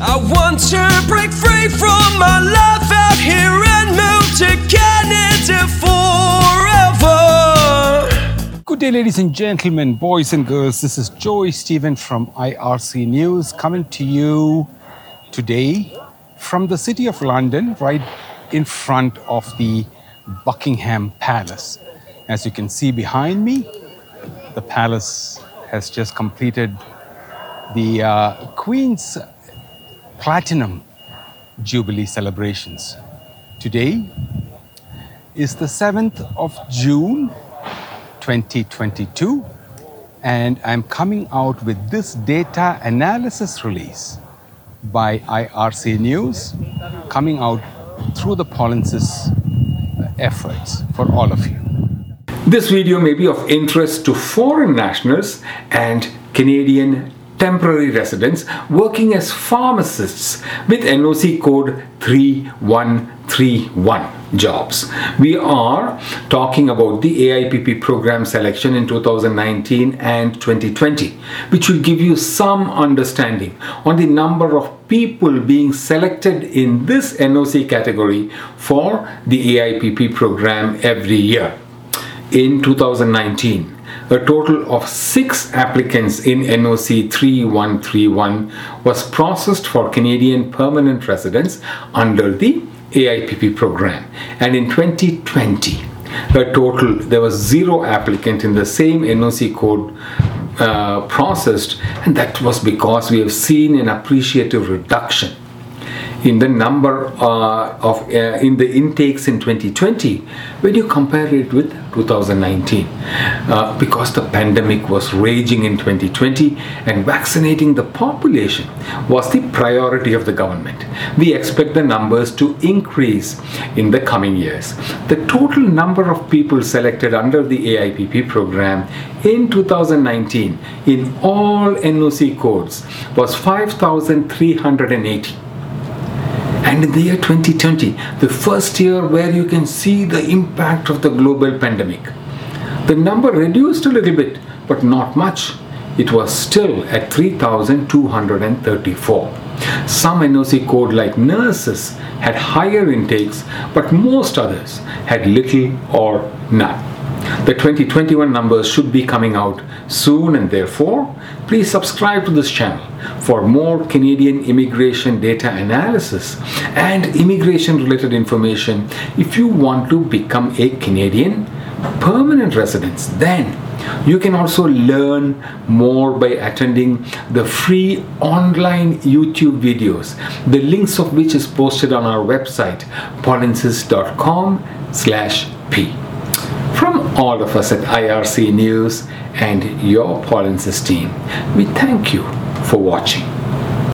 I want to break free from my life out here and move to Canada forever. Good day, ladies and gentlemen, boys and girls. This is Joy Stephen from IRC News coming to you today from the City of London, right in front of the Buckingham Palace. As you can see behind me, the palace has just completed the uh, Queen's Platinum Jubilee celebrations. Today is the 7th of June 2022, and I'm coming out with this data analysis release by IRC News, coming out through the Polinsys efforts for all of you. This video may be of interest to foreign nationals and Canadian temporary residents working as pharmacists with NOC code 3131 jobs. We are talking about the AIPP program selection in 2019 and 2020, which will give you some understanding on the number of people being selected in this NOC category for the AIPP program every year. In 2019, a total of six applicants in NOC 3131 was processed for Canadian permanent residents under the AIPP program. And in 2020, a total, there was zero applicant in the same NOC code uh, processed, and that was because we have seen an appreciative reduction in the number uh, of uh, in the intakes in 2020 when you compare it with 2019 uh, because the pandemic was raging in 2020 and vaccinating the population was the priority of the government. We expect the numbers to increase in the coming years. The total number of people selected under the AIPP program in 2019 in all NOC codes was 5380 and in the year 2020, the first year where you can see the impact of the global pandemic, the number reduced a little bit, but not much. It was still at 3,234. Some NOC code, like nurses, had higher intakes, but most others had little or none. The 2021 numbers should be coming out soon, and therefore, please subscribe to this channel for more Canadian immigration data analysis and immigration related information if you want to become a Canadian permanent resident. Then you can also learn more by attending the free online YouTube videos, the links of which is posted on our website, polinsys.com slash p. From all of us at IRC News and your Polinsys team, we thank you for watching.